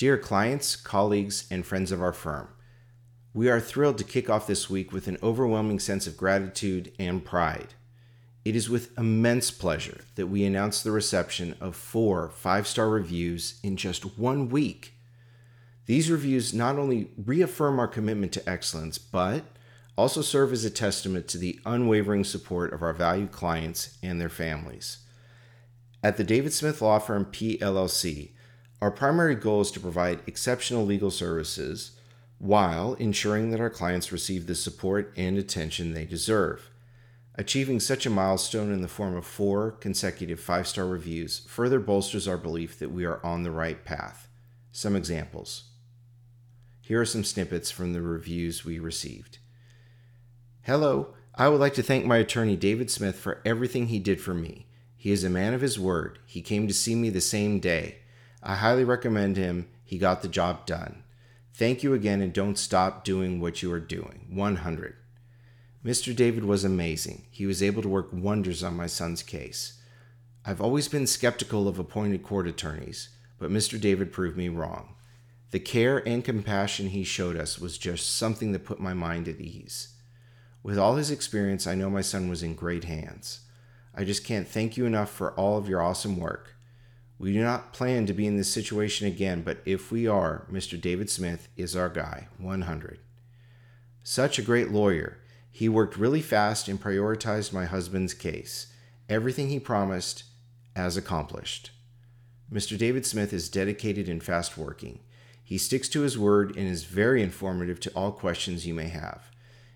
Dear clients, colleagues, and friends of our firm, we are thrilled to kick off this week with an overwhelming sense of gratitude and pride. It is with immense pleasure that we announce the reception of four five star reviews in just one week. These reviews not only reaffirm our commitment to excellence, but also serve as a testament to the unwavering support of our valued clients and their families. At the David Smith Law Firm PLLC, our primary goal is to provide exceptional legal services while ensuring that our clients receive the support and attention they deserve. Achieving such a milestone in the form of four consecutive five star reviews further bolsters our belief that we are on the right path. Some examples. Here are some snippets from the reviews we received. Hello, I would like to thank my attorney David Smith for everything he did for me. He is a man of his word. He came to see me the same day. I highly recommend him. He got the job done. Thank you again and don't stop doing what you are doing. 100. Mr. David was amazing. He was able to work wonders on my son's case. I've always been skeptical of appointed court attorneys, but Mr. David proved me wrong. The care and compassion he showed us was just something that put my mind at ease. With all his experience, I know my son was in great hands. I just can't thank you enough for all of your awesome work. We do not plan to be in this situation again, but if we are, Mr. David Smith is our guy. 100. Such a great lawyer. He worked really fast and prioritized my husband's case. Everything he promised, as accomplished. Mr. David Smith is dedicated and fast working. He sticks to his word and is very informative to all questions you may have.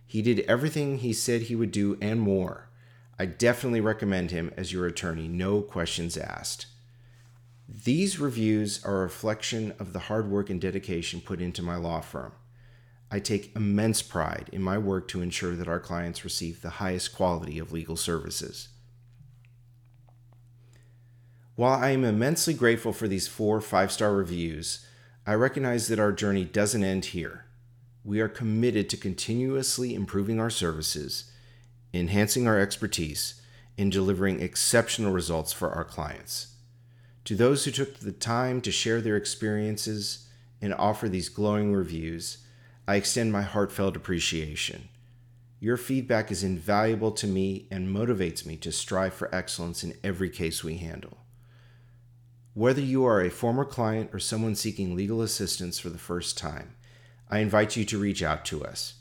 He did everything he said he would do and more. I definitely recommend him as your attorney, no questions asked. These reviews are a reflection of the hard work and dedication put into my law firm. I take immense pride in my work to ensure that our clients receive the highest quality of legal services. While I am immensely grateful for these four five star reviews, I recognize that our journey doesn't end here. We are committed to continuously improving our services enhancing our expertise, and delivering exceptional results for our clients. To those who took the time to share their experiences and offer these glowing reviews, I extend my heartfelt appreciation. Your feedback is invaluable to me and motivates me to strive for excellence in every case we handle. Whether you are a former client or someone seeking legal assistance for the first time, I invite you to reach out to us.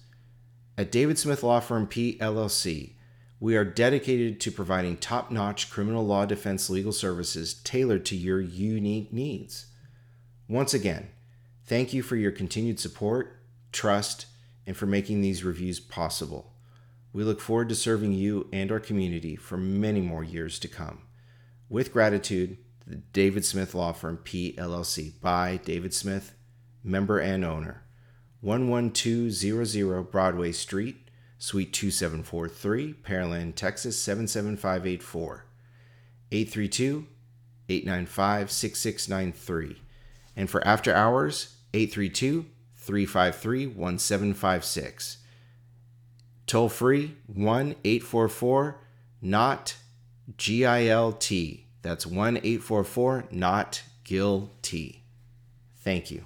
At David Smith Law Firm PLLC, we are dedicated to providing top notch criminal law defense legal services tailored to your unique needs. Once again, thank you for your continued support, trust, and for making these reviews possible. We look forward to serving you and our community for many more years to come. With gratitude, the David Smith Law Firm PLLC by David Smith, member and owner. 11200 Broadway Street, Suite 2743, Pearland, Texas 77584. 832 895 6693. And for after hours, 832 353 1756. Toll free 1 844 NOT G I L T. That's 1 844 NOT GILT. Thank you.